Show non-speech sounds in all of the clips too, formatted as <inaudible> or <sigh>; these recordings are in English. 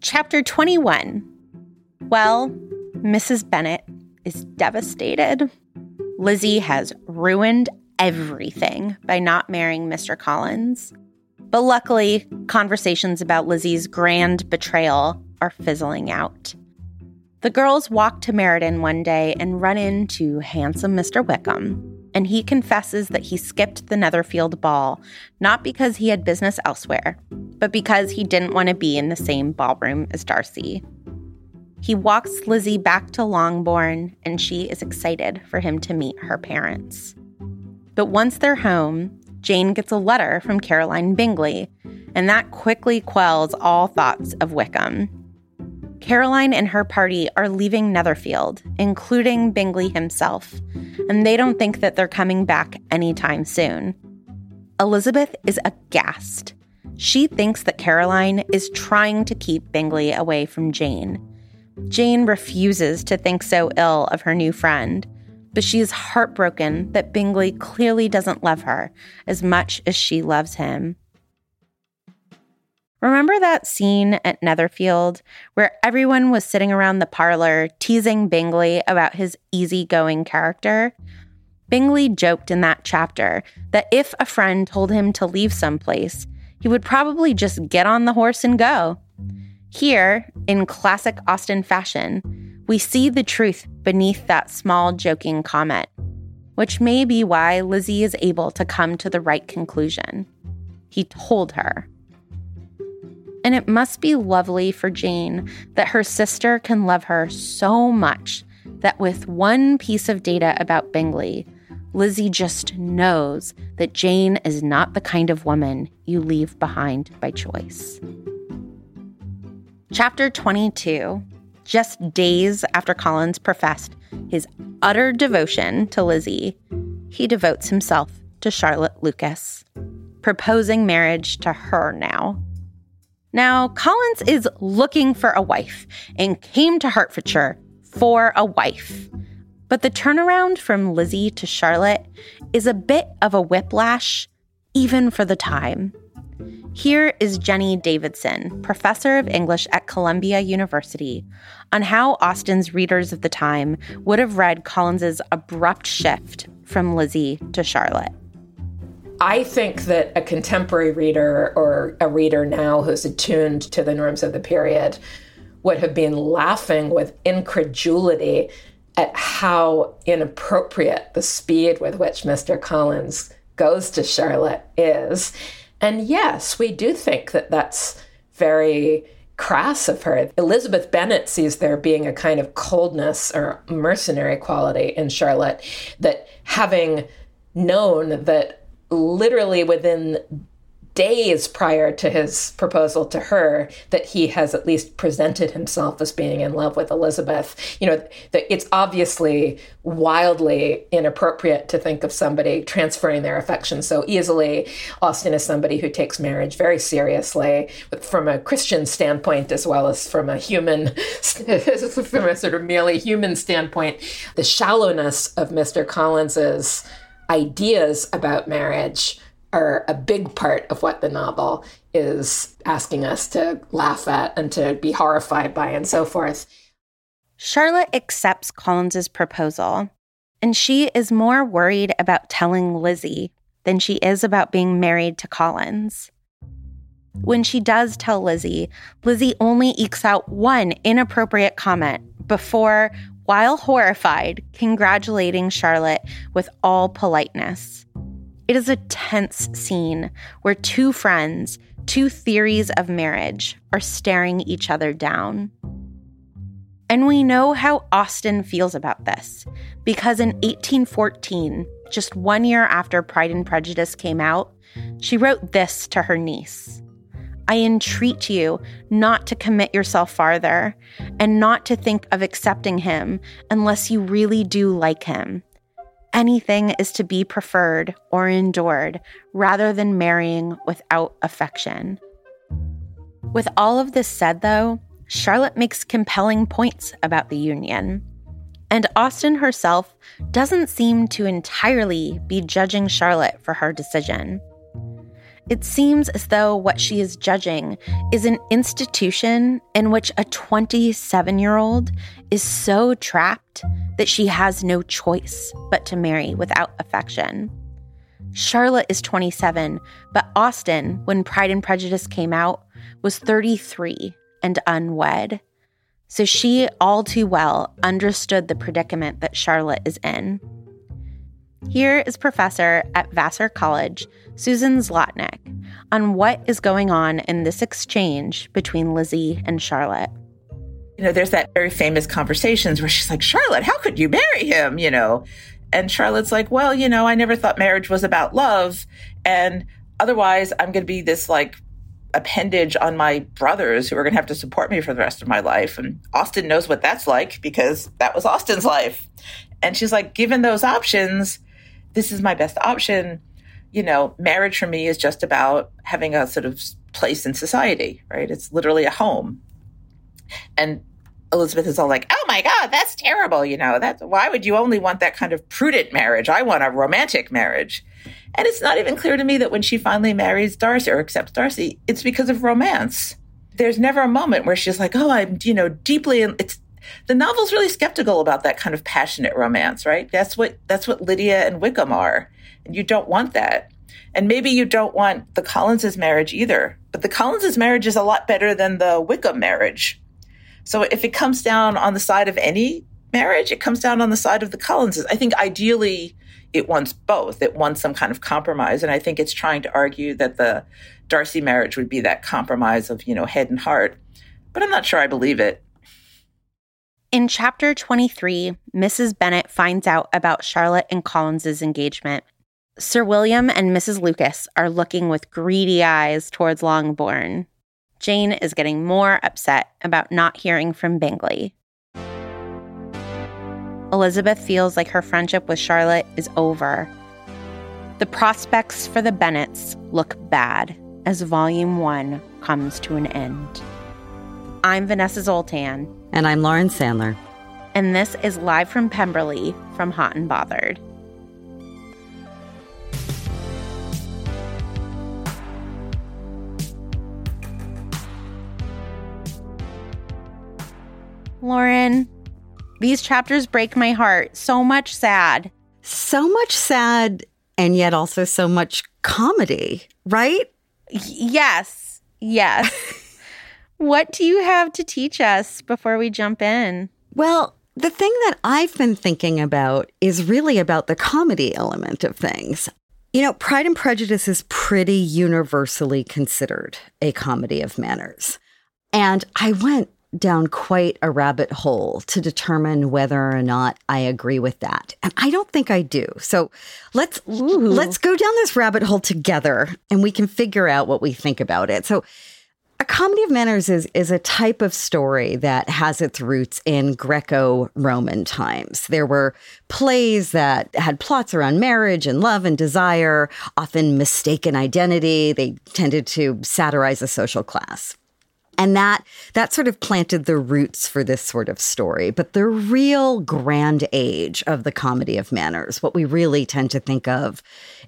Chapter 21 Well, Mrs. Bennet is devastated. Lizzie has ruined everything by not marrying Mr. Collins. But luckily, conversations about Lizzie's grand betrayal are fizzling out. The girls walk to Meryton one day and run into handsome Mr. Wickham, and he confesses that he skipped the Netherfield ball not because he had business elsewhere, but because he didn't want to be in the same ballroom as Darcy. He walks Lizzie back to Longbourn, and she is excited for him to meet her parents. But once they're home, Jane gets a letter from Caroline Bingley, and that quickly quells all thoughts of Wickham. Caroline and her party are leaving Netherfield, including Bingley himself, and they don't think that they're coming back anytime soon. Elizabeth is aghast. She thinks that Caroline is trying to keep Bingley away from Jane. Jane refuses to think so ill of her new friend, but she is heartbroken that Bingley clearly doesn't love her as much as she loves him. Remember that scene at Netherfield where everyone was sitting around the parlor teasing Bingley about his easygoing character? Bingley joked in that chapter that if a friend told him to leave someplace, he would probably just get on the horse and go. Here, in classic Austen fashion, we see the truth beneath that small joking comment, which may be why Lizzie is able to come to the right conclusion. He told her. And it must be lovely for Jane that her sister can love her so much that with one piece of data about Bingley, Lizzie just knows that Jane is not the kind of woman you leave behind by choice. Chapter 22 Just days after Collins professed his utter devotion to Lizzie, he devotes himself to Charlotte Lucas, proposing marriage to her now. Now, Collins is looking for a wife and came to Hertfordshire for a wife. But the turnaround from Lizzie to Charlotte is a bit of a whiplash, even for the time. Here is Jenny Davidson, professor of English at Columbia University, on how Austen's readers of the time would have read Collins's abrupt shift from Lizzie to Charlotte. I think that a contemporary reader or a reader now who's attuned to the norms of the period would have been laughing with incredulity at how inappropriate the speed with which Mr. Collins goes to Charlotte is. And yes, we do think that that's very crass of her. Elizabeth Bennet sees there being a kind of coldness or mercenary quality in Charlotte that having known that literally within days prior to his proposal to her that he has at least presented himself as being in love with Elizabeth. You know, that it's obviously wildly inappropriate to think of somebody transferring their affection so easily. Austen is somebody who takes marriage very seriously from a Christian standpoint as well as from a human <laughs> from a sort of merely human standpoint. The shallowness of Mr. Collins's ideas about marriage are a big part of what the novel is asking us to laugh at and to be horrified by and so forth. Charlotte accepts Collins's proposal, and she is more worried about telling Lizzie than she is about being married to Collins. When she does tell Lizzie, Lizzie only ekes out one inappropriate comment before, while horrified, congratulating Charlotte with all politeness. It is a tense scene where two friends, two theories of marriage, are staring each other down. And we know how Austen feels about this because in 1814, just one year after Pride and Prejudice came out, she wrote this to her niece I entreat you not to commit yourself farther and not to think of accepting him unless you really do like him. Anything is to be preferred or endured rather than marrying without affection. With all of this said, though, Charlotte makes compelling points about the union. And Austen herself doesn't seem to entirely be judging Charlotte for her decision. It seems as though what she is judging is an institution in which a 27 year old is so trapped that she has no choice but to marry without affection. Charlotte is 27, but Austen, when Pride and Prejudice came out, was 33 and unwed. So she all too well understood the predicament that Charlotte is in. Here is professor at Vassar College, Susan Zlotnick, on what is going on in this exchange between Lizzie and Charlotte. You know, there's that very famous conversations where she's like, Charlotte, how could you marry him? You know, and Charlotte's like, well, you know, I never thought marriage was about love. And otherwise, I'm going to be this like appendage on my brothers who are going to have to support me for the rest of my life. And Austen knows what that's like because that was Austen's life. And she's like, given those options, this is my best option. You know, marriage for me is just about having a sort of place in society, right? It's literally a home. And Elizabeth is all like, "Oh my God, that's terrible!" You know, that's why would you only want that kind of prudent marriage? I want a romantic marriage. And it's not even clear to me that when she finally marries Darcy or accepts Darcy, it's because of romance. There's never a moment where she's like, "Oh, I'm you know deeply." In, it's the novel's really skeptical about that kind of passionate romance, right? That's what that's what Lydia and Wickham are, you don't want that. And maybe you don't want the Collinses' marriage either. But the Collinses' marriage is a lot better than the Wickham marriage so if it comes down on the side of any marriage, it comes down on the side of the Collinses. I think ideally it wants both. It wants some kind of compromise. And I think it's trying to argue that the Darcy marriage would be that compromise of, you know, head and heart. But I'm not sure I believe it. In chapter 23, Mrs. Bennet finds out about Charlotte and Collins's engagement. Sir William and Mrs. Lucas are looking with greedy eyes towards Longbourn. Jane is getting more upset about not hearing from Bingley. Elizabeth feels like her friendship with Charlotte is over. The prospects for the Bennets look bad as Volume 1 comes to an end. I'm Vanessa Zoltan. And I'm Lauren Sandler. And this is live from Pemberley from Hot and Bothered. Lauren, these chapters break my heart. So much sad. So much sad, and yet also so much comedy, right? Yes. Yes. <laughs> what do you have to teach us before we jump in? Well, the thing that I've been thinking about is really about the comedy element of things. You know, Pride and Prejudice is pretty universally considered a comedy of manners. And I went down quite a rabbit hole to determine whether or not I agree with that. And I don't think I do. So let's Ooh. let's go down this rabbit hole together and we can figure out what we think about it. So a comedy of manners is is a type of story that has its roots in Greco-Roman times. There were plays that had plots around marriage and love and desire, often mistaken identity. They tended to satirize a social class. And that that sort of planted the roots for this sort of story. But the real grand age of the comedy of manners, what we really tend to think of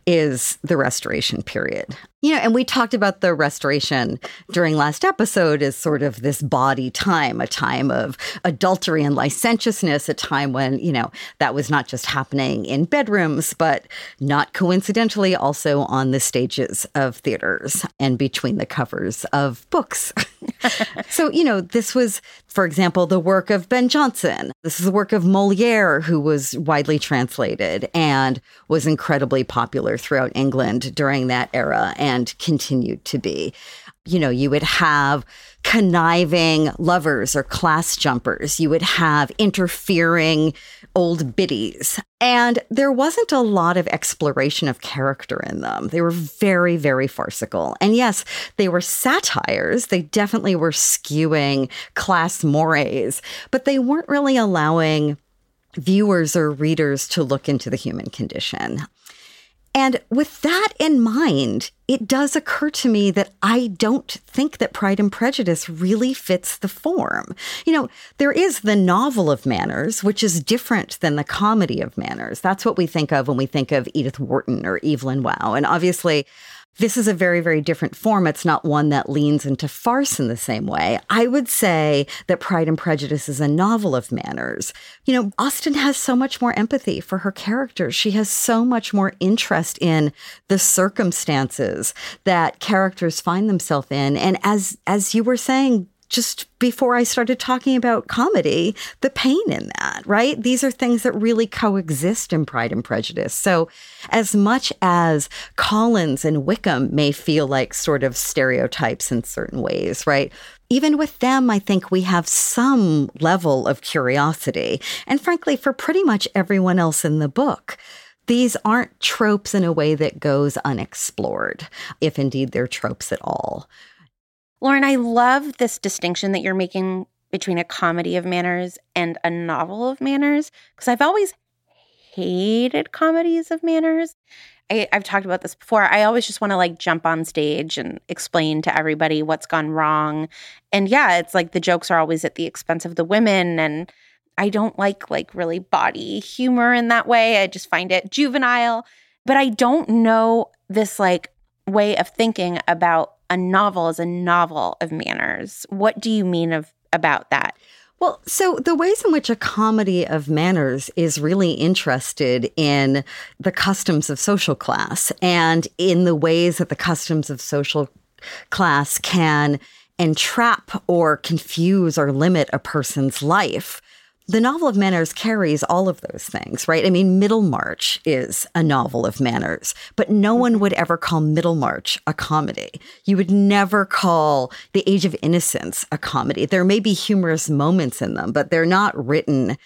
is the restoration period. You know, and we talked about the restoration during last episode as sort of this body time, a time of adultery and licentiousness, a time when, you know, that was not just happening in bedrooms, but not coincidentally also on the stages of theaters and between the covers of books. <laughs> so, you know, this was, for example, the work of Ben Jonson. This is the work of Moliere, who was widely translated and was incredibly popular throughout England during that era and continued to be. You know, you would have conniving lovers or class jumpers. You would have interfering old biddies. And there wasn't a lot of exploration of character in them. They were very, very farcical. And yes, they were satires. They definitely were skewing class mores, but they weren't really allowing viewers or readers to look into the human condition. And with that in mind, it does occur to me that I don't think that Pride and Prejudice really fits the form. You know, there is the novel of manners, which is different than the comedy of manners. That's what we think of when we think of Edith Wharton or Evelyn Waugh. And obviously, this is a very, very different form. It's not one that leans into farce in the same way. I would say that Pride and Prejudice is a novel of manners. You know, Austen has so much more empathy for her characters. She has so much more interest in the circumstances that characters find themselves in. And as as you were saying, just before I started talking about comedy, the pain in that, right? These are things that really coexist in Pride and Prejudice. So, as much as Collins and Wickham may feel like sort of stereotypes in certain ways, right? Even with them, I think we have some level of curiosity. And frankly, for pretty much everyone else in the book, these aren't tropes in a way that goes unexplored, if indeed they're tropes at all. Lauren, I love this distinction that you're making between a comedy of manners and a novel of manners because I've always hated comedies of manners. I, have talked about this before. I always just want to like jump on stage and explain to everybody what's gone wrong. And yeah, it's like the jokes are always at the expense of the women. And I don't like like really body humor in that way. I just find it juvenile. But I don't know this like way of thinking about a novel is a novel of manners. What do you mean of about that? Well, so the ways in which a comedy of manners is really interested in the customs of social class and in the ways that the customs of social class can entrap or confuse or limit a person's life the novel of manners carries all of those things, right? I mean, Middlemarch is a novel of manners, but no one would ever call Middlemarch a comedy. You would never call The Age of Innocence a comedy. There may be humorous moments in them, but they're not written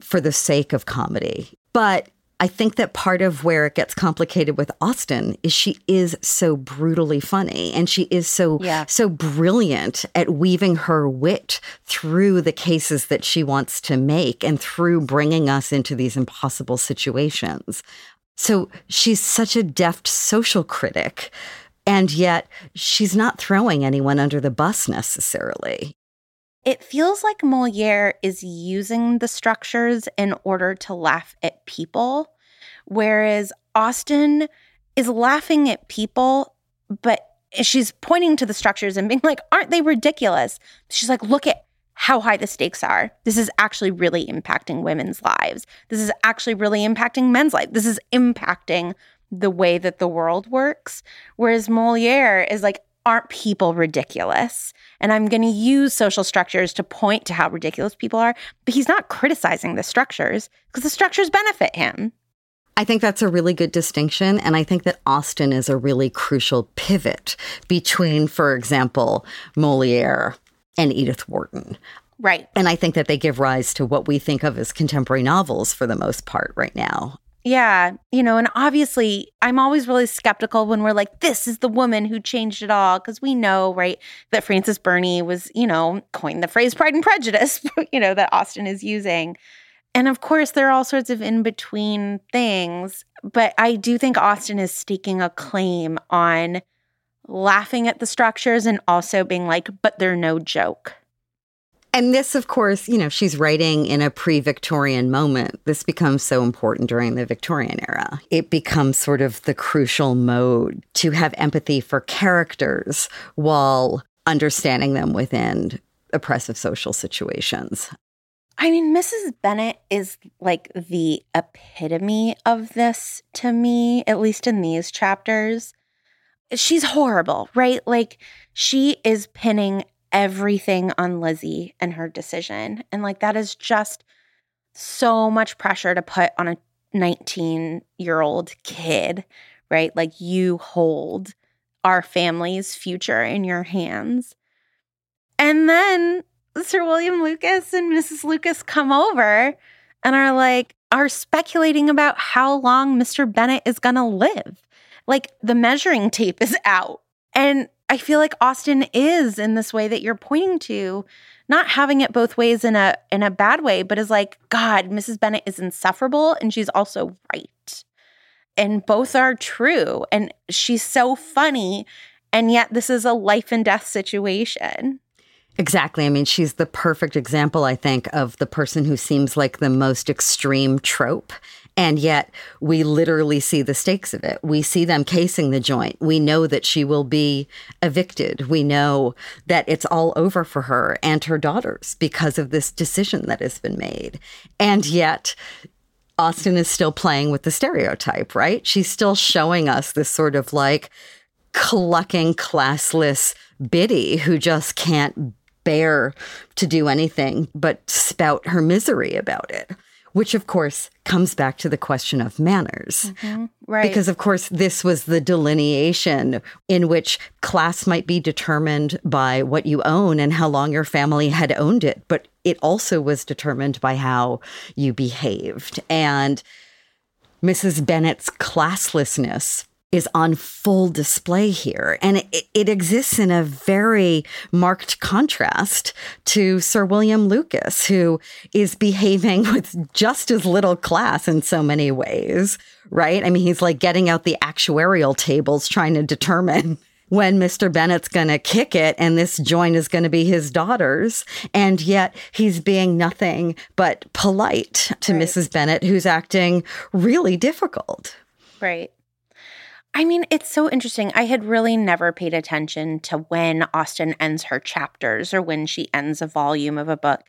for the sake of comedy. But I think that part of where it gets complicated with Austen is she is so brutally funny and she is so yeah. so brilliant at weaving her wit through the cases that she wants to make and through bringing us into these impossible situations. So she's such a deft social critic and yet she's not throwing anyone under the bus necessarily. It feels like Moliere is using the structures in order to laugh at people, whereas Austen is laughing at people, but she's pointing to the structures and being like, aren't they ridiculous? She's like, look at how high the stakes are. This is actually really impacting women's lives. This is actually really impacting men's life. This is impacting the way that the world works. Whereas Moliere is like, aren't people ridiculous? And I'm going to use social structures to point to how ridiculous people are. But he's not criticizing the structures because the structures benefit him. I think that's a really good distinction. And I think that Austen is a really crucial pivot between, for example, Moliere and Edith Wharton. Right. And I think that they give rise to what we think of as contemporary novels for the most part right now. Yeah. You know, and obviously, I'm always really skeptical when we're like, this is the woman who changed it all. Cause we know, right, that Frances Burney was, you know, coined the phrase Pride and Prejudice, <laughs> you know, that Austen is using. And of course, there are all sorts of in between things. But I do think Austen is staking a claim on laughing at the structures and also being like, but they're no joke. And this, of course, you know, she's writing in a pre Victorian moment. This becomes so important during the Victorian era. It becomes sort of the crucial mode to have empathy for characters while understanding them within oppressive social situations. I mean, Mrs. Bennet is like the epitome of this to me, at least in these chapters. She's horrible, right? Like, she is pinning everything on Lizzie and her decision. And like, that is just so much pressure to put on a 19 year old kid, right? Like, you hold our family's future in your hands. And then Sir William Lucas and Mrs. Lucas come over and are like, are speculating about how long Mr. Bennet is going to live. Like the measuring tape is out. And I feel like Austen is in this way that you're pointing to, not having it both ways in a in a bad way, but is like, God, Mrs. Bennet is insufferable and she's also right. And both are true. And she's so funny. And yet this is a life and death situation. Exactly. I mean, she's the perfect example, I think, of the person who seems like the most extreme trope. And yet, we literally see the stakes of it. We see them casing the joint. We know that she will be evicted. We know that it's all over for her and her daughters because of this decision that has been made. And yet, Austen is still playing with the stereotype, right? She's still showing us this sort of like clucking, classless biddy who just can't bear to do anything but spout her misery about it. Which, of course, comes back to the question of manners. Mm-hmm. Right. Because, of course, this was the delineation in which class might be determined by what you own and how long your family had owned it, but it also was determined by how you behaved. And Mrs. Bennet's classlessness is on full display here. And it, it, exists in a very marked contrast to Sir William Lucas, who is behaving <laughs> with just as little class in so many ways, right? I mean, he's like getting out the actuarial tables trying to determine <laughs> when Mr. Bennet's going to kick it and this joint is going to be his daughter's. And yet he's being nothing but polite to right. Mrs. Bennet, who's acting really difficult. Right. I mean, it's so interesting. I had really never paid attention to when Austen ends her chapters or when she ends a volume of a book.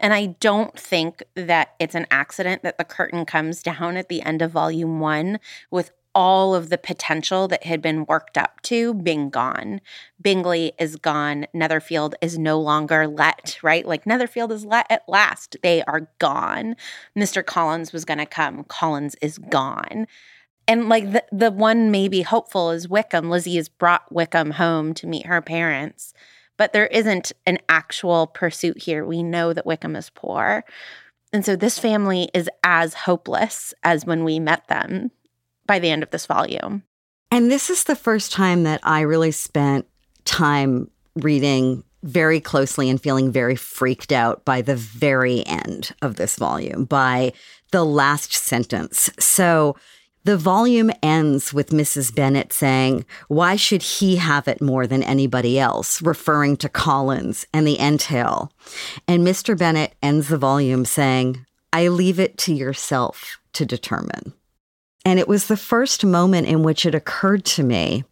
And I don't think that it's an accident that the curtain comes <laughs> down at the end of volume one with all of the potential that had been worked up to being gone. Bingley is gone. Netherfield is no longer let, right? Like Netherfield is let at last. They are gone. Mr. Collins was going to come. Collins is gone and like the, the one maybe hopeful is Wickham. Lizzie has brought Wickham home to meet her parents, but there isn't an actual pursuit here. We know that Wickham is poor. And so this family is as hopeless as when we met them by the end of this volume. And this is the first time that I really spent time reading very closely and feeling very freaked out by the very end of this volume, by the last sentence. So, the volume ends with Mrs. Bennet saying, Why should he have it more than anybody else? referring to Collins and the entail. And Mr. Bennet ends the volume saying, I leave it to yourself to determine. And it was the first moment in which it occurred to me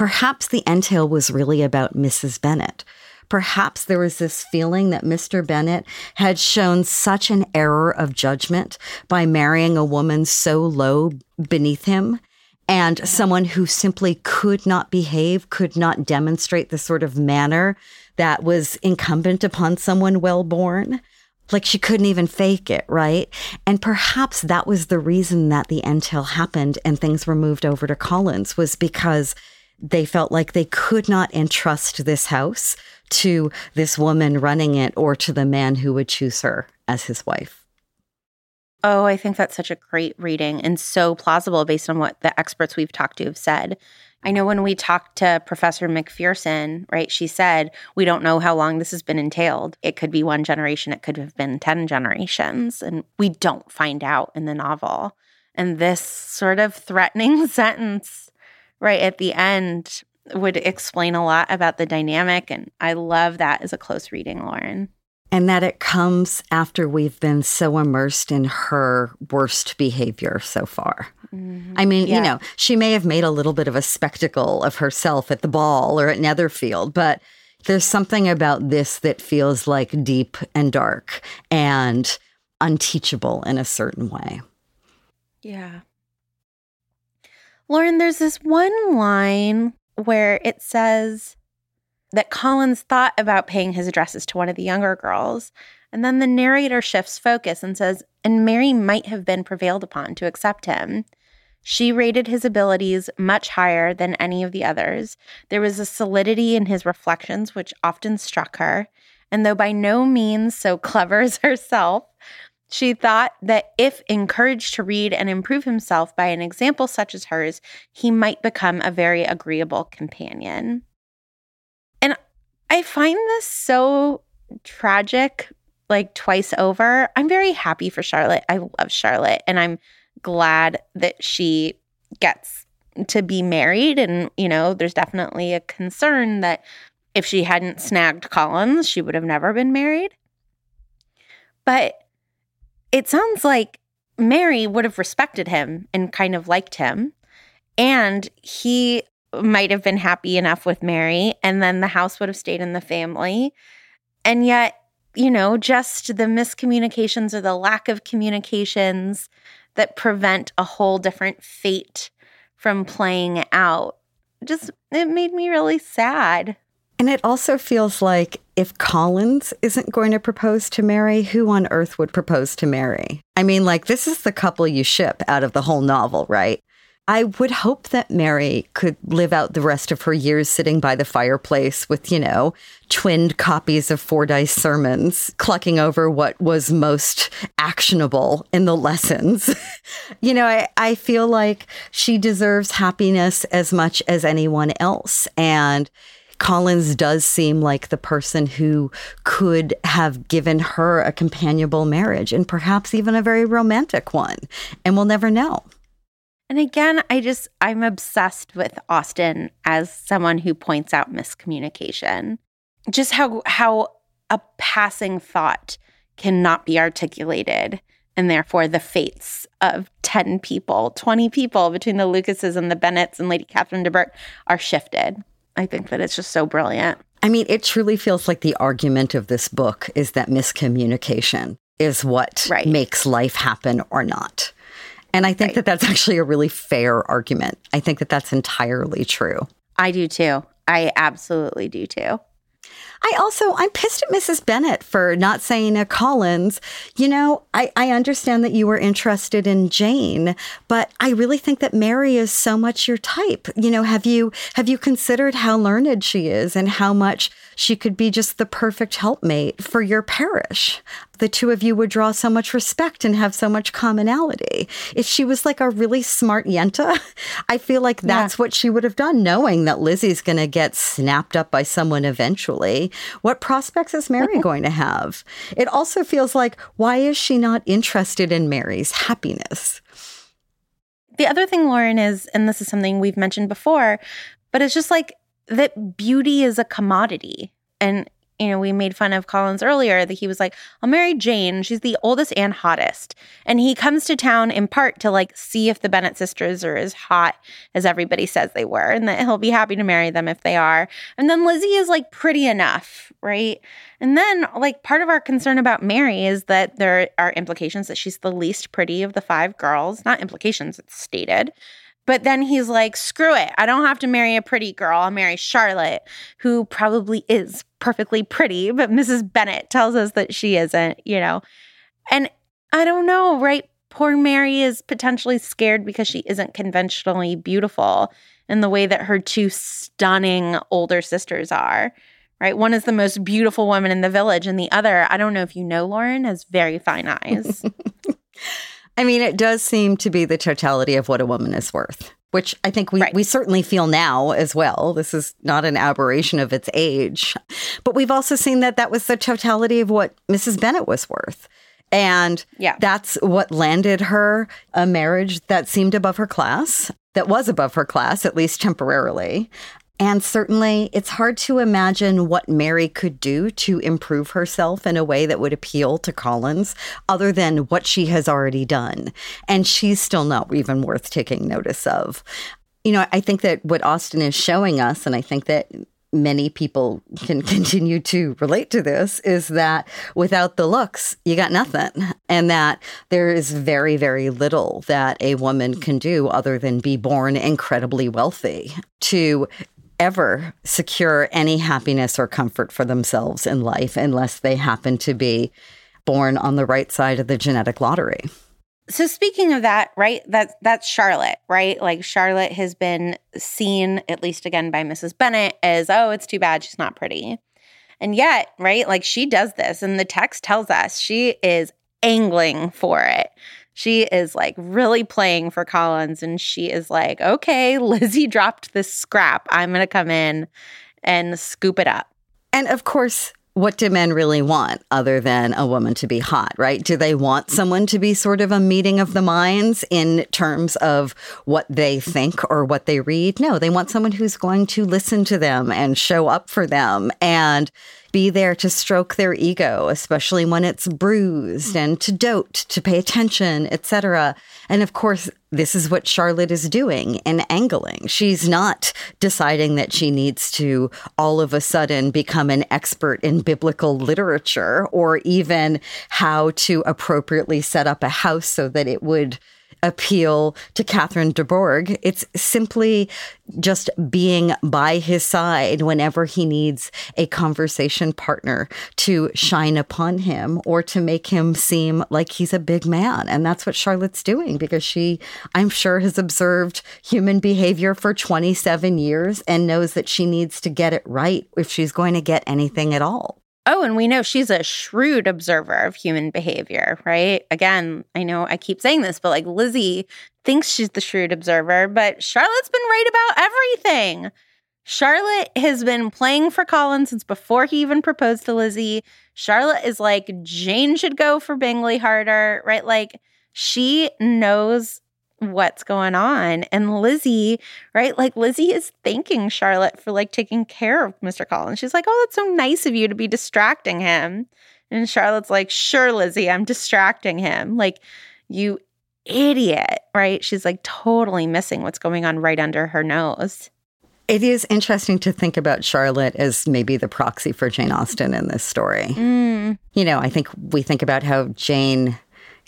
perhaps the entail was really about Mrs. Bennet Perhaps there was this feeling that Mr. Bennet had shown such an error of judgment by marrying a woman so low beneath him and someone who simply could not behave, could not demonstrate the sort of manner that was incumbent upon someone well born. Like she couldn't even fake it, right? And perhaps that was the reason that the entail happened and things were moved over to Collins was because they felt like they could not entrust this house to this woman running it or to the man who would choose her as his wife. Oh, I think that's such a great reading and so plausible based on what the experts we've talked to have said. I know when we talked to Professor McPherson, right, she said, we don't know how long this has been entailed. It could be one generation, it could have been 10 generations, and we don't find out in the novel. And this sort of threatening <laughs> sentence right at the end would explain a lot about the dynamic. And I love that as a close reading, Lauren. and that it comes after we've been so immersed in her worst behavior so far. Mm-hmm. I mean, yeah. you know, she may have made a little bit of a spectacle of herself at the ball or at Netherfield, but there's something about this that feels like deep and dark and unteachable in a certain way. Yeah. Lauren, there's this one line where it says, that Collins thought about paying his addresses to one of the younger girls. And then the narrator shifts focus and says, and Mary might have been prevailed upon to accept him. She rated his abilities much higher than any of the others. There was a solidity in his reflections which often struck her. And though by no means so <laughs> clever as herself, she thought that if encouraged to read and improve himself by an example such as hers, he might become a very agreeable companion. And I find this so tragic, like twice over. I'm very happy for Charlotte. I love Charlotte, and I'm glad that she gets to be married. And, you know, there's definitely a concern that if she hadn't snagged Collins, she would have never been married. But it sounds like Mary would have respected him and kind of liked him. And he might have been happy enough with Mary, and then the house would have stayed in the family. And yet, you know, just the miscommunications or the lack of communications that prevent a whole different fate from playing out just it made me really sad. And it also feels like if Collins isn't going to propose to Mary, who on earth would propose to Mary? I mean, like, this is the couple you ship out of the whole novel, right? I would hope that Mary could live out the rest of her years sitting by the fireplace with, you know, twinned copies of Fordyce sermons, clucking over what was most actionable in the lessons. <laughs> you know, I, I feel like she deserves happiness as much as anyone else. And Collins does seem like the person who could have given her a companionable marriage and perhaps even a very romantic one. And we'll never know. And again, I just, I'm obsessed with Austen as someone who points out miscommunication. Just how, how a passing thought cannot be articulated. And therefore, the fates of 10 people, 20 people between the Lucases and the Bennets and Lady Catherine de Bourgh are shifted. I think that it's just so brilliant. I mean, it truly feels like the argument of this book is that miscommunication is what right. makes life happen or not. And I think right. that that's actually a really fair argument. I think that that's entirely true. I do too. I absolutely do too. I also, I'm pissed at Mrs. Bennet for not saying a Collins, you know, I, I understand that you were interested in Jane, but I really think that Mary is so much your type. You know, have you, have you considered how learned she is and how much she could be just the perfect helpmate for your parish? the two of you would draw so much respect and have so much commonality. If she was like a really smart Yenta, <laughs> I feel like that's yeah. what she would have done, knowing that Lizzie's going to get snapped up by someone eventually. What prospects is Mary <laughs> going to have? It also feels like, why is she not interested in Mary's happiness? The other thing, Lauren, is, and this is something we've mentioned before, but it's just like that beauty is a commodity. And you know, we made fun of Collins earlier that he was like, I'll marry Jane. She's the oldest and hottest. And he comes to town in part to like see if the Bennet sisters are as hot as everybody says they were and that he'll be happy to marry them if they are. And then Lizzie is like pretty enough, right? And then, like, part of our concern about Mary is that there are implications that she's the least pretty of the five girls. Not implications, it's stated. But then he's like, screw it. I don't have to marry a pretty girl. I'll marry Charlotte, who probably is perfectly pretty, but Mrs. Bennet tells us that she isn't, you know. And I don't know, right? Poor Mary is potentially scared because she isn't conventionally beautiful in the way that her two stunning older sisters are, right? One is the most beautiful woman in the village, and the other, I don't know if you know, Lauren, has very fine eyes. <laughs> I mean, it does seem to be the totality of what a woman is worth, which I think we, right. we certainly feel now as well. This is not an aberration of its age. But we've also seen that that was the totality of what Mrs. Bennet was worth. And yeah. that's what landed her a marriage that seemed above her class, that was above her class, at least temporarily. And certainly, it's hard to imagine what Mary could do to improve herself in a way that would appeal to Collins, other than what she has already done. And she's still not even worth taking notice of. You know, I think that what Austen is showing us, and I think that many people can <laughs> continue to relate to this is that without the looks, you got nothing. And that there is very, very little that a woman can do other than be born incredibly wealthy to ever secure any happiness or comfort for themselves in life unless they happen to be born on the right side of the genetic lottery. So speaking of that, right? That's that's Charlotte, right? Like Charlotte has been seen at least again by Mrs. Bennet as, "Oh, it's too bad she's not pretty." And yet, right? Like she does this and the text tells us she is angling for it. She is like really playing for Collins and she is like, "Okay, <laughs> Lizzie dropped this scrap. I'm going to come in and scoop it up." And of course, what do men really want other than a woman to be hot, right? Do they want someone to be sort of a meeting of the minds in terms of what they think or what they read? No, they want someone who's going to listen to them and show up for them and be there to stroke their ego, especially when it's bruised, and to dote, to pay attention, etc. And of course, this is what Charlotte is doing in angling. She's not deciding that she needs to all of a sudden become an expert in biblical literature or even how to appropriately set up a house so that it would appeal to Catherine de Bourgh. It's simply just being by his side whenever he needs a conversation partner to shine upon him or to make him seem like he's a big man. And that's what Charlotte's doing because she, I'm sure, has observed human behavior for 27 years and knows that she needs to get it right if she's going to get anything at all. Oh, and we know she's a shrewd observer of human behavior, right? Again, I know I keep saying this, but like Lizzie thinks she's the shrewd observer, but Charlotte's been right about everything. Charlotte has been playing for Colin since before he even proposed to Lizzie. Charlotte is like, Jane should go for Bingley harder, right? Like, she knows what's going on. And Lizzie, right? Like Lizzie is thanking Charlotte for like taking care of Mr. Collins. She's like, "Oh, that's so nice of you to be distracting him." And Charlotte's like, "Sure, Lizzie, I'm distracting him." Like, you idiot, right? She's like totally missing what's going on right under her nose. It is interesting to think about Charlotte as maybe the proxy for Jane Austen in this story. Mm. You know, I think we think about how Jane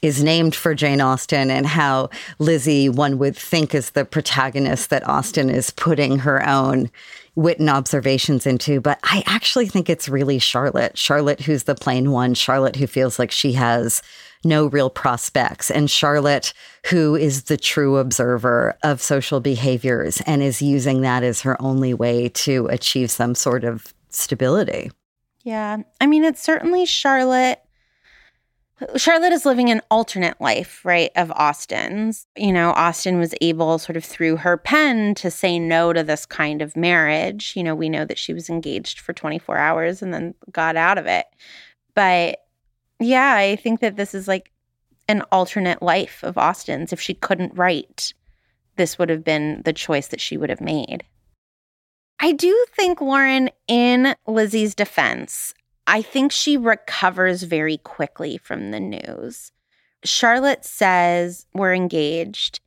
is named for Jane Austen and how Lizzie, one would think, is the protagonist that Austen is putting her own wit and observations into. But I actually think it's really Charlotte. Charlotte, who's the plain one, Charlotte, who feels like she has no real prospects, and Charlotte, who is the true observer of social behaviors and is using that as her only way to achieve some sort of stability. Yeah. I mean, it's certainly Charlotte Charlotte is living an alternate life, right, of Austen's. You know, Austen was able, sort of through her pen, to say no to this kind of marriage. You know, we know that she was engaged for 24 hours and then got out of it. But yeah, I think that this is like an alternate life of Austen's. If she couldn't write, this would have been the choice that she would have made. I do think, Lauren, in Lizzie's defense, I think she recovers very quickly from the news. Charlotte says we're engaged.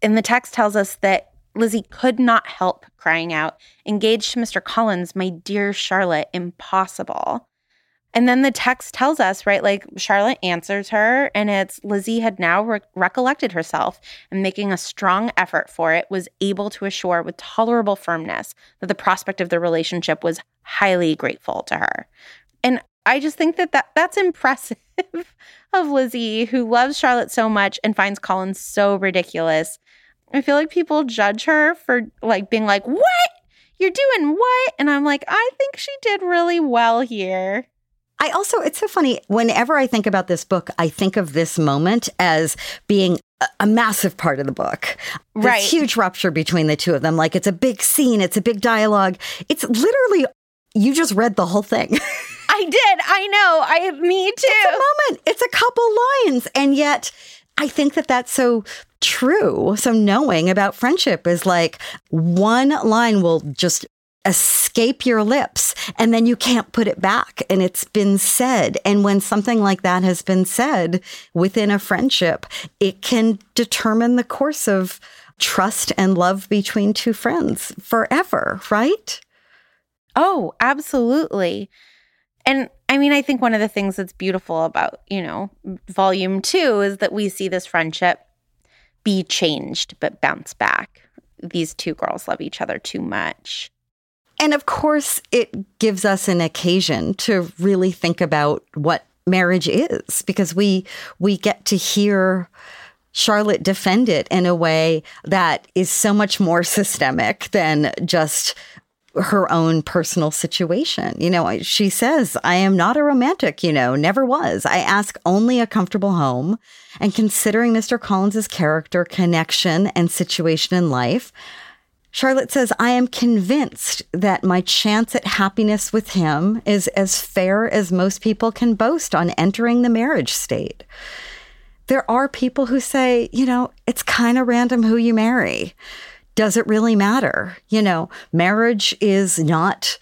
And the text tells us that Lizzie could not help crying out, Engaged to Mr. Collins, my dear Charlotte, impossible. And then the text tells us, right, like Charlotte answers her, and it's Lizzie had now re- recollected herself and making a strong effort for it, was able to assure with tolerable firmness that the prospect of the relationship was highly grateful to her. And I just think that, that that's <laughs> impressive of Lizzie, who loves Charlotte so much and finds Collins so ridiculous. I feel like people judge her for like being like, What? You're doing what? And I'm like, I think she did really well here. I also, it's so funny. Whenever I think about this book, I think of this moment as being a massive part of the book. This right. huge rupture between the two of them. Like it's a big scene, it's a big dialogue. It's literally, you just read the whole thing. <laughs> I did. I know. I me too. It's a moment. It's a couple lines, and yet I think that that's so true. So knowing about friendship is like one line will just escape your lips and then you can't put it back and it's been said. And when something like that has been said within a friendship, it can determine the course of trust and love between two friends forever, right? Oh, absolutely. And I mean, I think one of the things that's beautiful about, you know, volume two is that we see this friendship be changed but bounce back. These two girls love each other too much. And of course, it gives us an occasion to really think about what marriage is because we we get to hear Charlotte defend it in a way that is so much more <laughs> systemic than just her own personal situation. You know, she says, I am not a romantic, you know, never was. I ask only a comfortable home. And considering Mr. Collins's character, connection, and situation in life, Charlotte says, I am convinced that my chance at happiness with him is as fair as most people can boast on entering the marriage state. There are people who say, you know, it's kind of random who you marry does it really matter? You know, marriage is not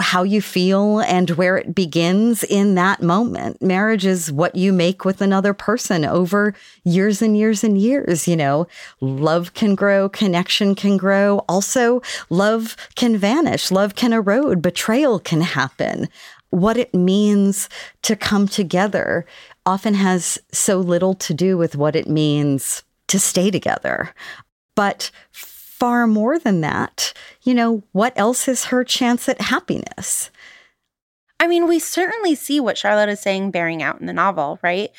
how you feel and where it begins in that moment. Marriage is what you make with another person over years and years and years. You know, love can grow, connection can grow. Also, love can vanish, love can erode, betrayal can happen. What it means to come together often has so little to do with what it means to stay together. But far more than that, you know, what else is her chance at happiness? I mean, we certainly see what Charlotte is saying bearing out in the novel, right?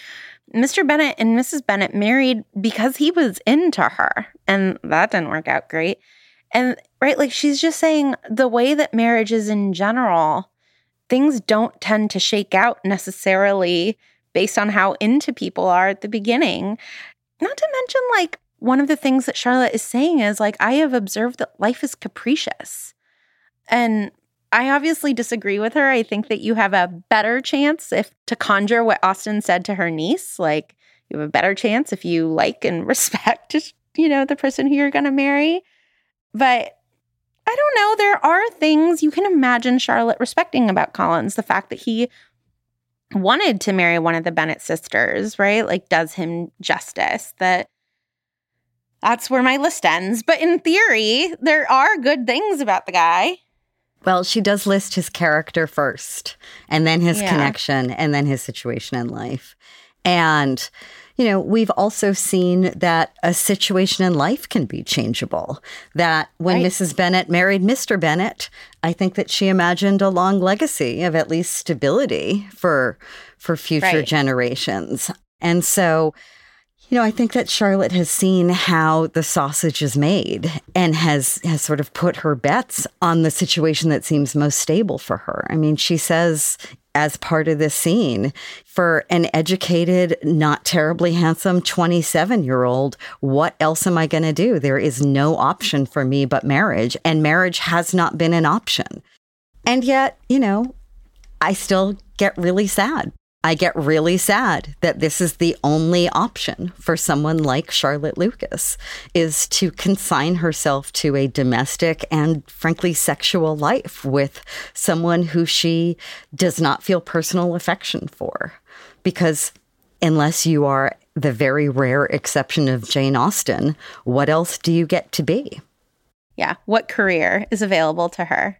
Mr. Bennet and Mrs. Bennet married because he was into her, and that didn't work out great. And right, like she's just saying the way that marriage is in general, things don't tend to shake out necessarily based on how into people are at the beginning. Not to mention, like, one of the things that Charlotte is saying is like, I have observed that life is capricious. And I obviously disagree with her. I think that you have a better chance if to conjure what Austen said to her niece, like you have a better chance if you like and <laughs> respect, you know, the person who you're going to marry. But I don't know. There are things you can imagine Charlotte respecting about Collins. The fact that he wanted to marry one of the Bennet sisters, right? Like, does him justice. That that's where my list ends. But in theory, there are good things about the guy. Well, she does list his character first, and then his yeah. connection, and then his situation in life. And, you know, we've also seen that a situation in life can be changeable. That when right. Mrs. Bennet married Mr. Bennet, I think that she imagined a long legacy of at least stability for for future right. generations. And so you know, I think that Charlotte has seen how the sausage is made and has has sort of put her bets on the situation that seems most stable for her. I mean, she says as part of this scene for an educated, not terribly handsome 27 year old, what else am I going to do? There is no option for me but marriage, and marriage has not been an option. And yet, you know, I still get really sad I get really sad that this is the only option for someone like Charlotte Lucas is to consign herself to a domestic and frankly sexual life with someone who she does not feel personal affection for because unless you are the very rare exception of Jane Austen, what else do you get to be? Yeah, what career is available to her?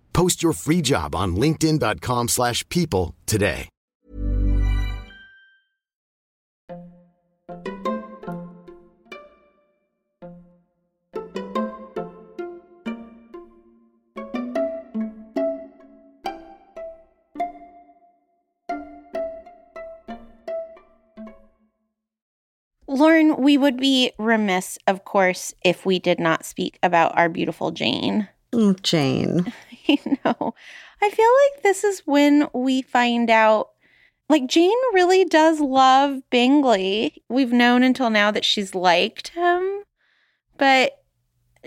Post your free job on linkedin.com/people slash people today. Lauren, we would be remiss, of course, if we did not speak about our beautiful Jane. Oh, Jane. <laughs> I know. I feel like this is when we find out like Jane really does love Bingley. We've known until now that she's liked him, but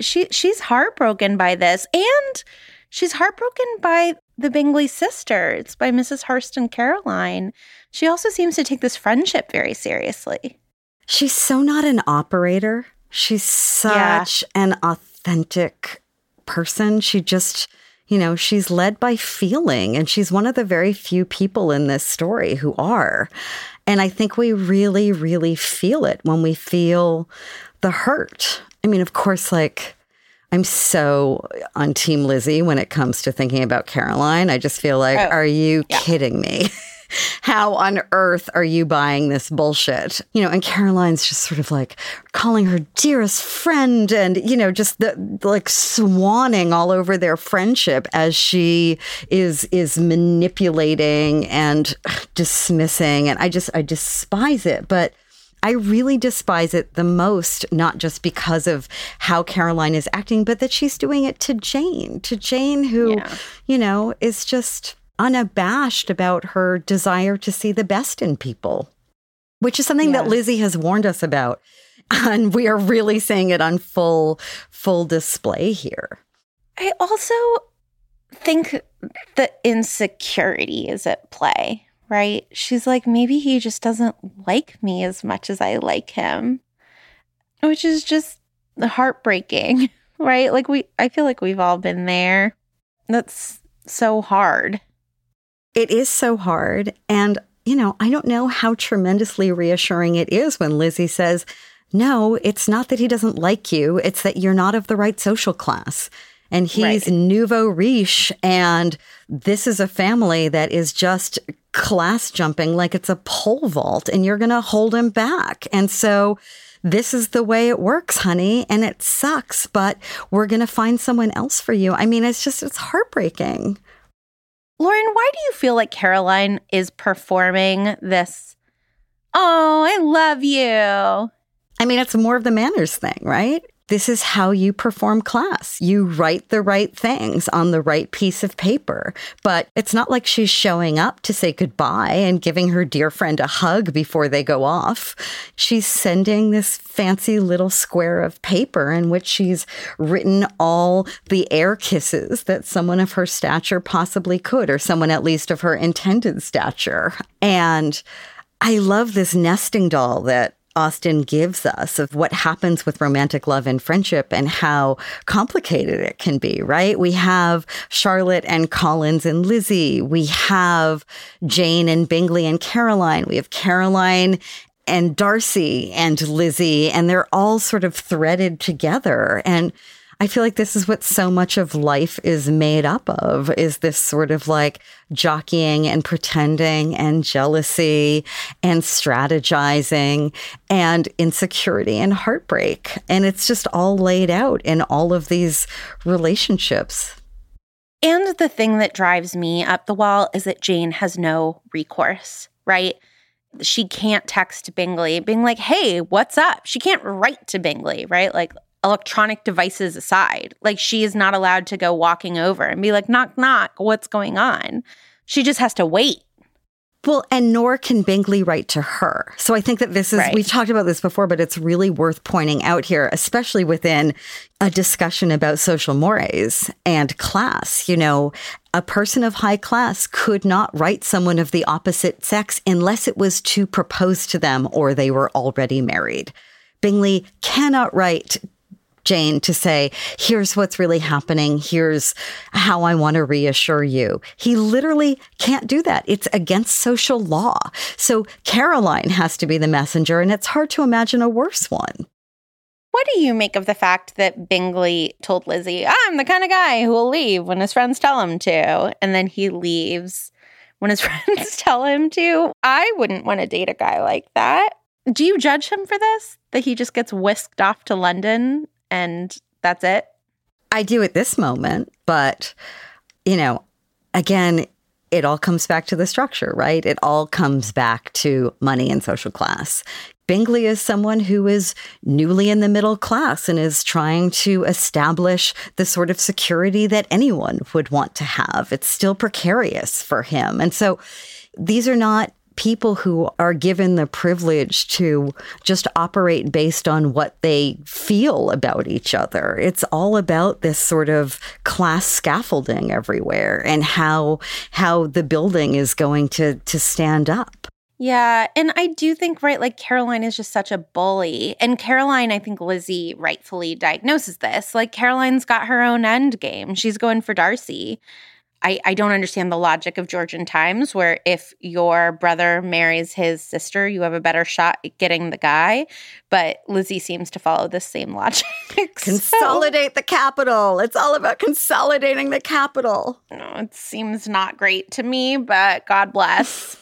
she she's heartbroken by this and she's heartbroken by the Bingley sisters, by Mrs. Hurst and Caroline. She also seems to take this friendship very seriously. She's so not an operator. She's such an authentic person. She just, you know, she's led by feeling, and she's one of the very few people in this story who are. And I think we really, really feel it when we feel the hurt. I mean, of course, like, I'm so on Team Lizzie when it comes to thinking about Caroline. I just feel like, Oh, are you kidding me? <laughs> How on earth are you buying this bullshit? You know, and Caroline's just sort of like calling her dearest friend and, you know, just the like swanning all over their friendship as she is is manipulating and dismissing and I just I despise it, but I really despise it the most, not just because of how Caroline is acting, but that she's doing it to Jane, to Jane, who, Yeah. you know, is just unabashed about her desire to see the best in people, which is something that Lizzie has warned us about. <laughs> And we are really seeing it on full, full display here. I also think the insecurity is at play, right? She's like, maybe he just doesn't like me as much as I like him, which is just heartbreaking, <laughs> right? Like, we, I feel like we've all been there. That's so hard. It is so hard. And, you know, I don't know how tremendously reassuring it is when Lizzie says, no, it's not that he doesn't like you. It's that you're not of the right social class. And he's Right. nouveau riche. And this is a family that is just class jumping like it's a pole vault, and you're going to hold him back. And so this is the way it works, honey. And it sucks, but we're going to find someone else for you. I mean, it's just, it's heartbreaking. Lauren, why do you feel like Caroline is performing this? Oh, I love you. I mean, it's more of the manners thing, right? This is how you perform class. You write the right things on the right piece of paper. But it's not like she's showing up to say goodbye and giving her dear friend a hug before they go off. She's sending this fancy little square of paper in which she's written all the air kisses that someone of her stature possibly could, or someone at least of her intended stature. And I love this nesting doll that Austen gives us of what happens with romantic love and friendship and how complicated it can be, right? We have Charlotte and Collins and Lizzie. We have Jane and Bingley and Caroline. We have Caroline and Darcy and Lizzie, and they're all sort of threaded together. And I feel like this is what so much of life is made up of is this sort of like jockeying and pretending and jealousy and strategizing and insecurity and heartbreak. And it's just all laid out in all of these relationships. And the thing that drives me up the wall is that Jane has no recourse, right? She can't text Bingley being like, hey, what's up? She can't write to Bingley, right? Like electronic devices aside. Like she is not allowed to go walking over and be like, knock, knock, what's going on? She just has to wait. Well, and nor can Bingley write to her. So I think that this is, Right. we've talked about this before, but it's really worth pointing out here, especially within a discussion about social mores and class. You know, a person of high class could not write someone of the opposite sex unless it was to propose to them or they were already married. Bingley cannot write Jane to say, here's what's really happening. Here's how I want to reassure you. He literally can't do that. It's against social law. So Caroline has to be the messenger, and it's hard to imagine a worse one. What do you make of the fact that Bingley told Lizzie, I'm the kind of guy who will leave when his friends tell him to? And then he leaves when his <laughs> friends tell him to. I wouldn't want to date a guy like that. Do you judge him for this? That he just gets whisked off to London and that's it? I do at this moment, but, you know, again, it all comes back to the structure, right? It all comes back to money and social class. Bingley is someone who is newly in the middle class and is trying to establish the sort of security that anyone would want to have. It's still precarious for him. And so these are not people who are given the privilege to just operate based on what they feel about each other. It's all about this sort of class scaffolding everywhere and how how the building is going to to stand up. Yeah. And I do think, right, like Caroline is just such a bully. And Caroline, I think Lizzie rightfully diagnoses this. Like Caroline's got her own end game. She's going for Darcy. I, I don't understand the logic of Georgian times where if your brother marries his sister, you have a better shot at getting the guy. But Lizzie seems to follow the same <laughs> logic. Consolidate so, the capital. It's all about consolidating the capital. No, it seems not great to me, but God bless.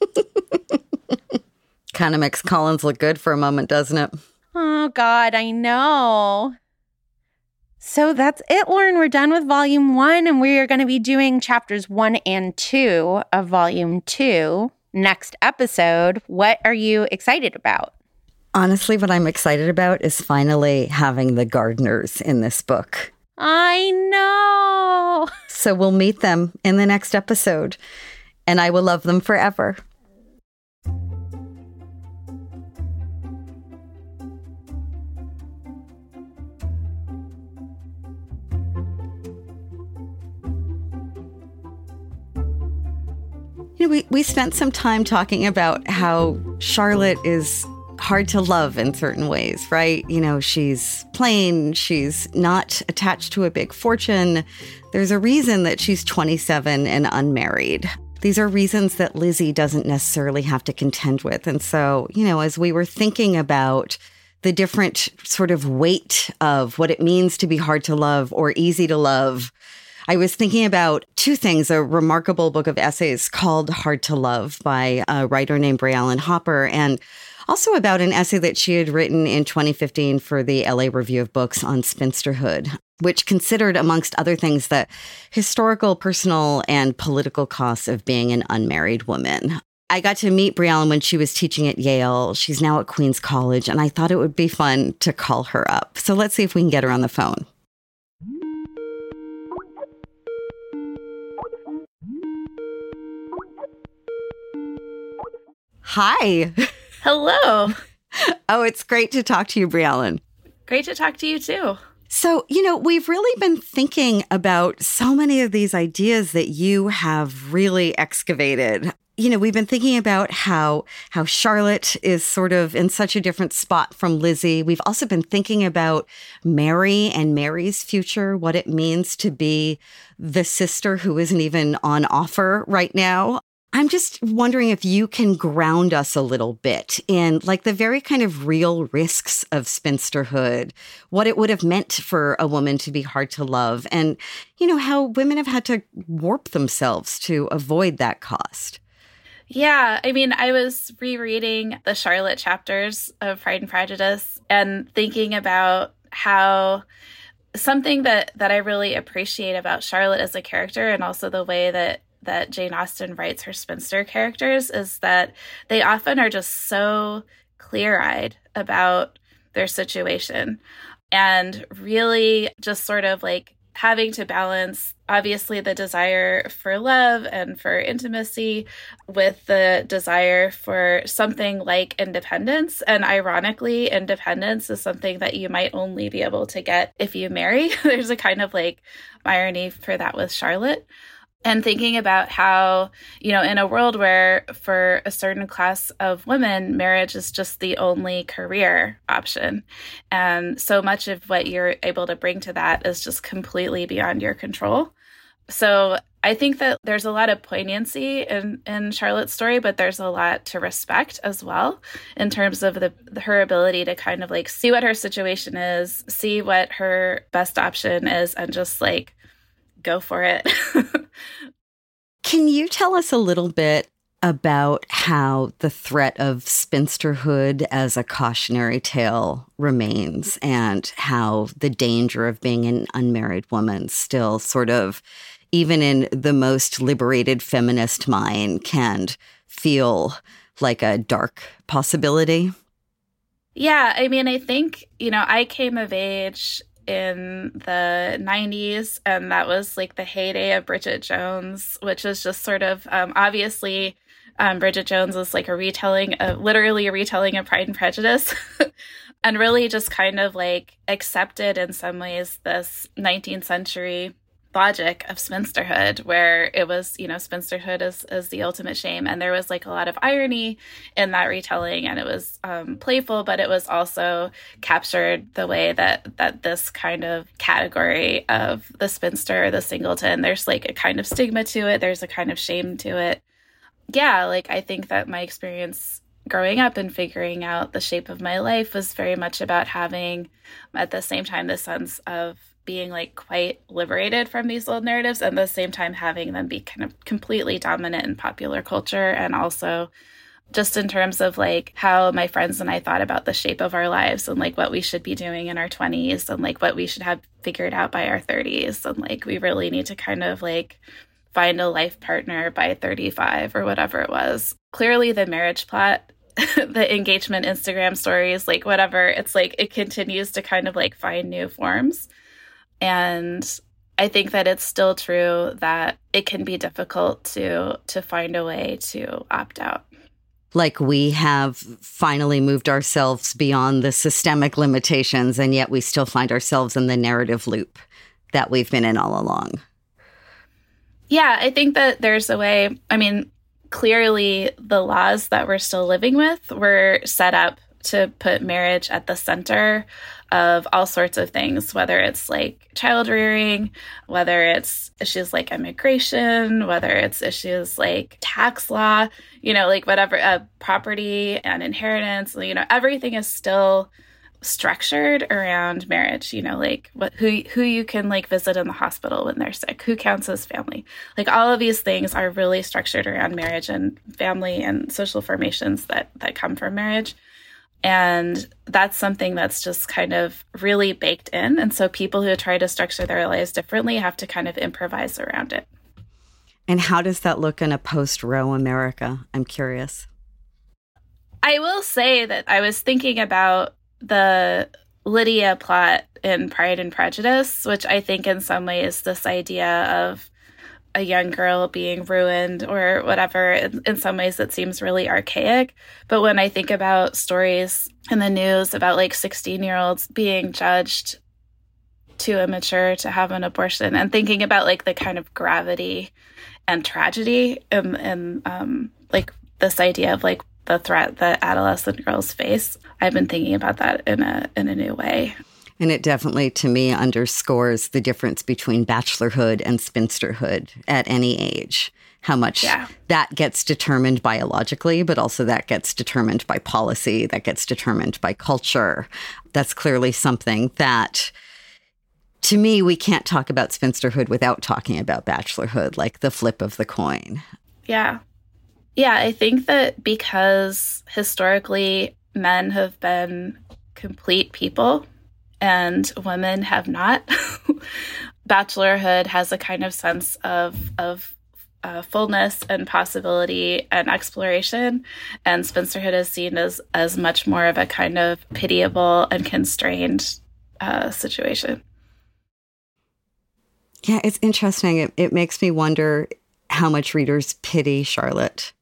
<laughs> kind of makes Collins look good for a moment, doesn't it? Oh, God, I know. So that's it, Lauren. We're done with volume one, and we are going to be doing chapters one and two of volume two next episode. What are you excited about? Honestly, what I'm excited about is finally having the Gardiners in this book. I know. So we'll meet them in the next episode, and I will love them forever. You know, we, we spent some time talking about how Charlotte is hard to love in certain ways, right? You know, she's plain, she's not attached to a big fortune. There's a reason that she's 27 and unmarried. These are reasons that Lizzie doesn't necessarily have to contend with. And so, you know, as we were thinking about the different sort of weight of what it means to be hard to love or easy to love, I was thinking about two things a remarkable book of essays called Hard to Love by a writer named Briallen Hopper, and also about an essay that she had written in 2015 for the LA Review of Books on spinsterhood, which considered, amongst other things, the historical, personal, and political costs of being an unmarried woman. I got to meet Briallen when she was teaching at Yale. She's now at Queens College, and I thought it would be fun to call her up. So let's see if we can get her on the phone. Hi. Hello. <laughs> oh, it's great to talk to you, Briallen. Great to talk to you too. So, you know, we've really been thinking about so many of these ideas that you have really excavated. You know, we've been thinking about how how Charlotte is sort of in such a different spot from Lizzie. We've also been thinking about Mary and Mary's future, what it means to be the sister who isn't even on offer right now. I'm just wondering if you can ground us a little bit in like the very kind of real risks of spinsterhood, what it would have meant for a woman to be hard to love, and, you know, how women have had to warp themselves to avoid that cost. Yeah, I mean, I was rereading the Charlotte chapters of Pride and Prejudice and thinking about how something that that I really appreciate about Charlotte as a character and also the way that that Jane Austen writes her spinster characters is that they often are just so clear eyed about their situation and really just sort of like having to balance obviously the desire for love and for intimacy with the desire for something like independence. And ironically, independence is something that you might only be able to get if you marry. <laughs> There's a kind of like irony for that with Charlotte and thinking about how, you know, in a world where for a certain class of women, marriage is just the only career option. And so much of what you're able to bring to that is just completely beyond your control. So I think that there's a lot of poignancy in, in Charlotte's story, but there's a lot to respect as well in terms of the, her ability to kind of like see what her situation is, see what her best option is, and just like go for it. <laughs> Can you tell us a little bit about how the threat of spinsterhood as a cautionary tale remains and how the danger of being an unmarried woman still sort of even in the most liberated feminist mind can feel like a dark possibility yeah i mean i think you know i came of age in the 90s and that was like the heyday of bridget jones which was just sort of um, obviously um, Bridget Jones is like a retelling, of, literally a retelling of Pride and Prejudice, <laughs> and really just kind of like accepted in some ways this 19th century logic of spinsterhood where it was you know spinsterhood is, is the ultimate shame. And there was like a lot of irony in that retelling and it was um, playful but it was also captured the way that that this kind of category of the spinster the singleton there's like a kind of stigma to it. There's a kind of shame to it. Yeah, like I think that my experience growing up and figuring out the shape of my life was very much about having, at the same time, the sense of being like quite liberated from these old narratives and at the same time having them be kind of completely dominant in popular culture and also just in terms of like how my friends and I thought about the shape of our lives and like what we should be doing in our 20s and like what we should have figured out by our 30s and like we really need to kind of like find a life partner by 35 or whatever it was. Clearly, the marriage plot, <laughs> the engagement Instagram stories, like whatever, it's like it continues to kind of like find new forms. And I think that it's still true that it can be difficult to to find a way to opt out. Like we have finally moved ourselves beyond the systemic limitations and yet we still find ourselves in the narrative loop that we've been in all along. Yeah, I think that there's a way. I mean, clearly the laws that we're still living with were set up to put marriage at the center of all sorts of things, whether it's like child rearing, whether it's issues like immigration, whether it's issues like tax law, you know, like whatever, uh, property and inheritance, you know, everything is still structured around marriage you know like what who who you can like visit in the hospital when they're sick who counts as family. Like all of these things are really structured around marriage and family and social formations that that come from marriage and that's something that's just kind of really baked in. And so people who try to structure their lives differently have to kind of improvise around it. And how does that look in a post roe america? I'm curious. I will say that I was thinking about the Lydia plot in Pride and Prejudice, which I think in some ways this idea of a young girl being ruined or whatever, in, in, some ways it seems really archaic. But when I think about stories in the news about like 16 year olds being judged too immature to have an abortion and thinking about like the kind of gravity and tragedy and, and um, like this idea of like the threat that adolescent girls face. I've been thinking about that in a in a new way. And it definitely, to me, underscores the difference between bachelorhood and spinsterhood at any age. How much yeah. that gets determined biologically, but also that gets determined by policy, that gets determined by culture. That's clearly something that, to me, we can't talk about spinsterhood without talking about bachelorhood, like the flip of the coin. Yeah. Yeah, I think that because historically men have been complete people and women have not, <laughs> bachelorhood has a kind of sense of of uh, fullness and possibility and exploration, and spinsterhood is seen as as much more of a kind of pitiable and constrained uh, situation. Yeah, it's interesting. It, it makes me wonder how much readers pity Charlotte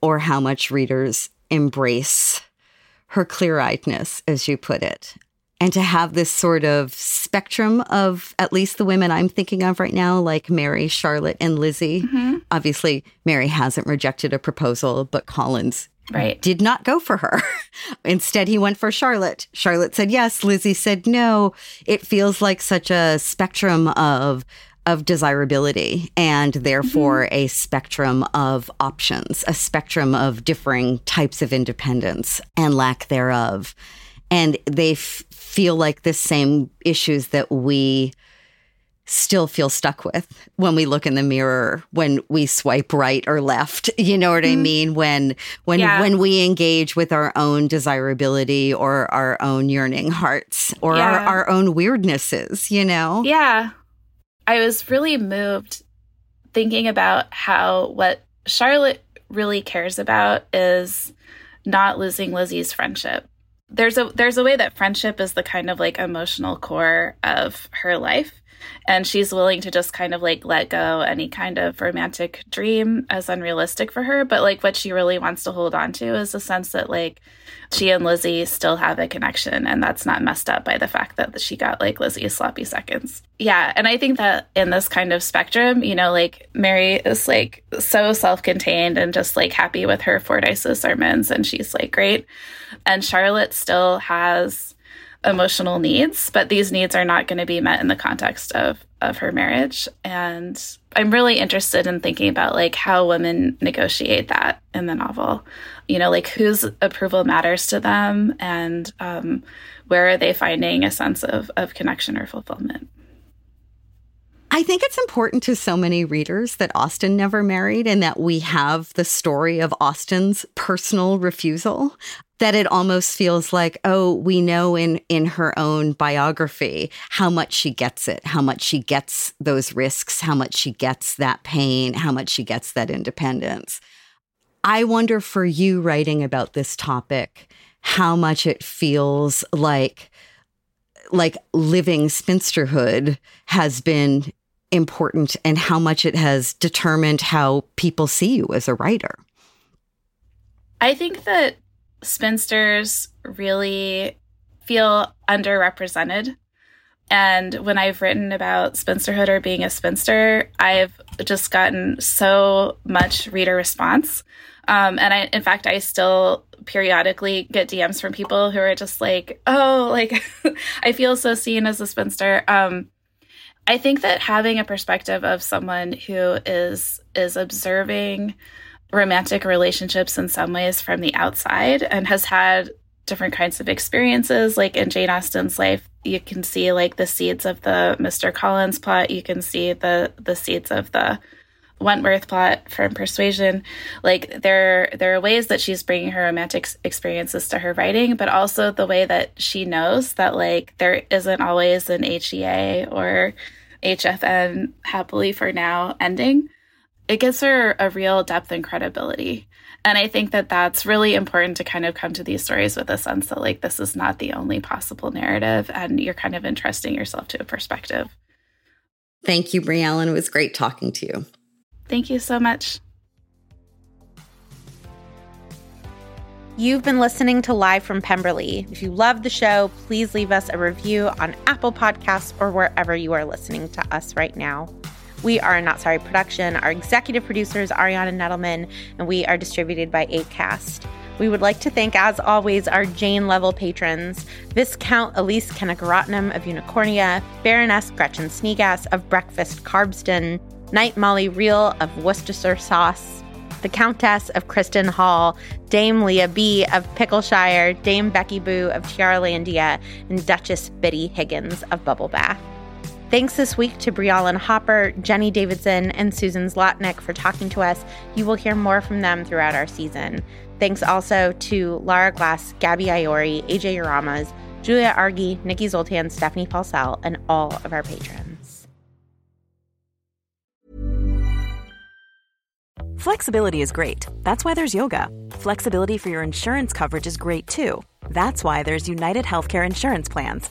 or how much readers embrace her clear eyedness, as you put it. And to have this sort of spectrum of at least the women I'm thinking of right now, like Mary, Charlotte, and Lizzie. Mm-hmm. Obviously, Mary hasn't rejected a proposal, but Collins right. did not go for her. <laughs> Instead, he went for Charlotte. Charlotte said yes. Lizzie said no. It feels like such a spectrum of of desirability and therefore mm-hmm. a spectrum of options, a spectrum of differing types of independence and lack thereof. And they f- feel like the same issues that we still feel stuck with when we look in the mirror when we swipe right or left <laughs> you know what mm-hmm. i mean when when yeah. when we engage with our own desirability or our own yearning hearts or yeah. our, our own weirdnesses you know yeah i was really moved thinking about how what charlotte really cares about is not losing lizzie's friendship there's a there's a way that friendship is the kind of like emotional core of her life and she's willing to just kind of like let go any kind of romantic dream as unrealistic for her. But like what she really wants to hold on to is the sense that like she and lizzie still have a connection and that's not messed up by the fact that she got like lizzie's sloppy seconds. Yeah. And i think that in this kind of spectrum you know like mary is like so self-contained and just like happy with her fordyce's sermons and she's like great. And charlotte still has emotional needs, but these needs are not going to be met in the context of of her marriage. And I'm really interested in thinking about like how women negotiate that in the novel. You know, like whose approval matters to them, and um, where are they finding a sense of of connection or fulfillment. I think it's important to so many readers that Austen never married and that we have the story of Austen's personal refusal that it almost feels like oh we know in in her own biography how much she gets it how much she gets those risks how much she gets that pain how much she gets that independence. I wonder for you writing about this topic how much it feels like like living spinsterhood has been important and how much it has determined how people see you as a writer. I think that spinsters really feel underrepresented. And when I've written about spinsterhood or being a spinster, I've just gotten so much reader response. Um, and I, in fact, I still periodically get DMs from people who are just like, oh, like, <laughs> I feel so seen as a spinster. Um, I think that having a perspective of someone who is is observing romantic relationships in some ways from the outside and has had different kinds of experiences. Like in Jane Austen's life, you can see like the seeds of the Mr. Collins plot. You can see the the seeds of the Wentworth plot from Persuasion. Like there there are ways that she's bringing her romantic experiences to her writing, but also the way that she knows that like there isn't always an HEA or HFN happily for now ending it gives her a real depth and credibility. And I think that that's really important to kind of come to these stories with a sense that, like, this is not the only possible narrative, and you're kind of entrusting yourself to a perspective. Thank you, Briallen. It was great talking to you. Thank you so much. You've been listening to Live from Pemberley. If you love the show, please leave us a review on Apple Podcasts or wherever you are listening to us right now. We are a Not Sorry production. Our executive producer is Ariana Nedelman, and we are distributed by ACAST. We would like to thank, as always, our Jane level patrons Viscount Elise Kennegarotnam of Unicornia, Baroness Gretchen Sneegas of Breakfast Carbston, Knight Molly Reel of Worcestershire Sauce, the Countess of Kristen Hall, Dame Leah B. of Pickleshire, Dame Becky Boo of Tiaralandia, and Duchess Biddy Higgins of Bubble Bath. Thanks this week to Briallen Hopper, Jenny Davidson, and Susan Zlotnick for talking to us. You will hear more from them throughout our season. Thanks also to Lara Glass, Gabby Iori, AJ Uramas, Julia Argy, Nikki Zoltan, Stephanie Paulsell, and all of our patrons. Flexibility is great. That's why there's yoga. Flexibility for your insurance coverage is great too. That's why there's United Healthcare Insurance Plans.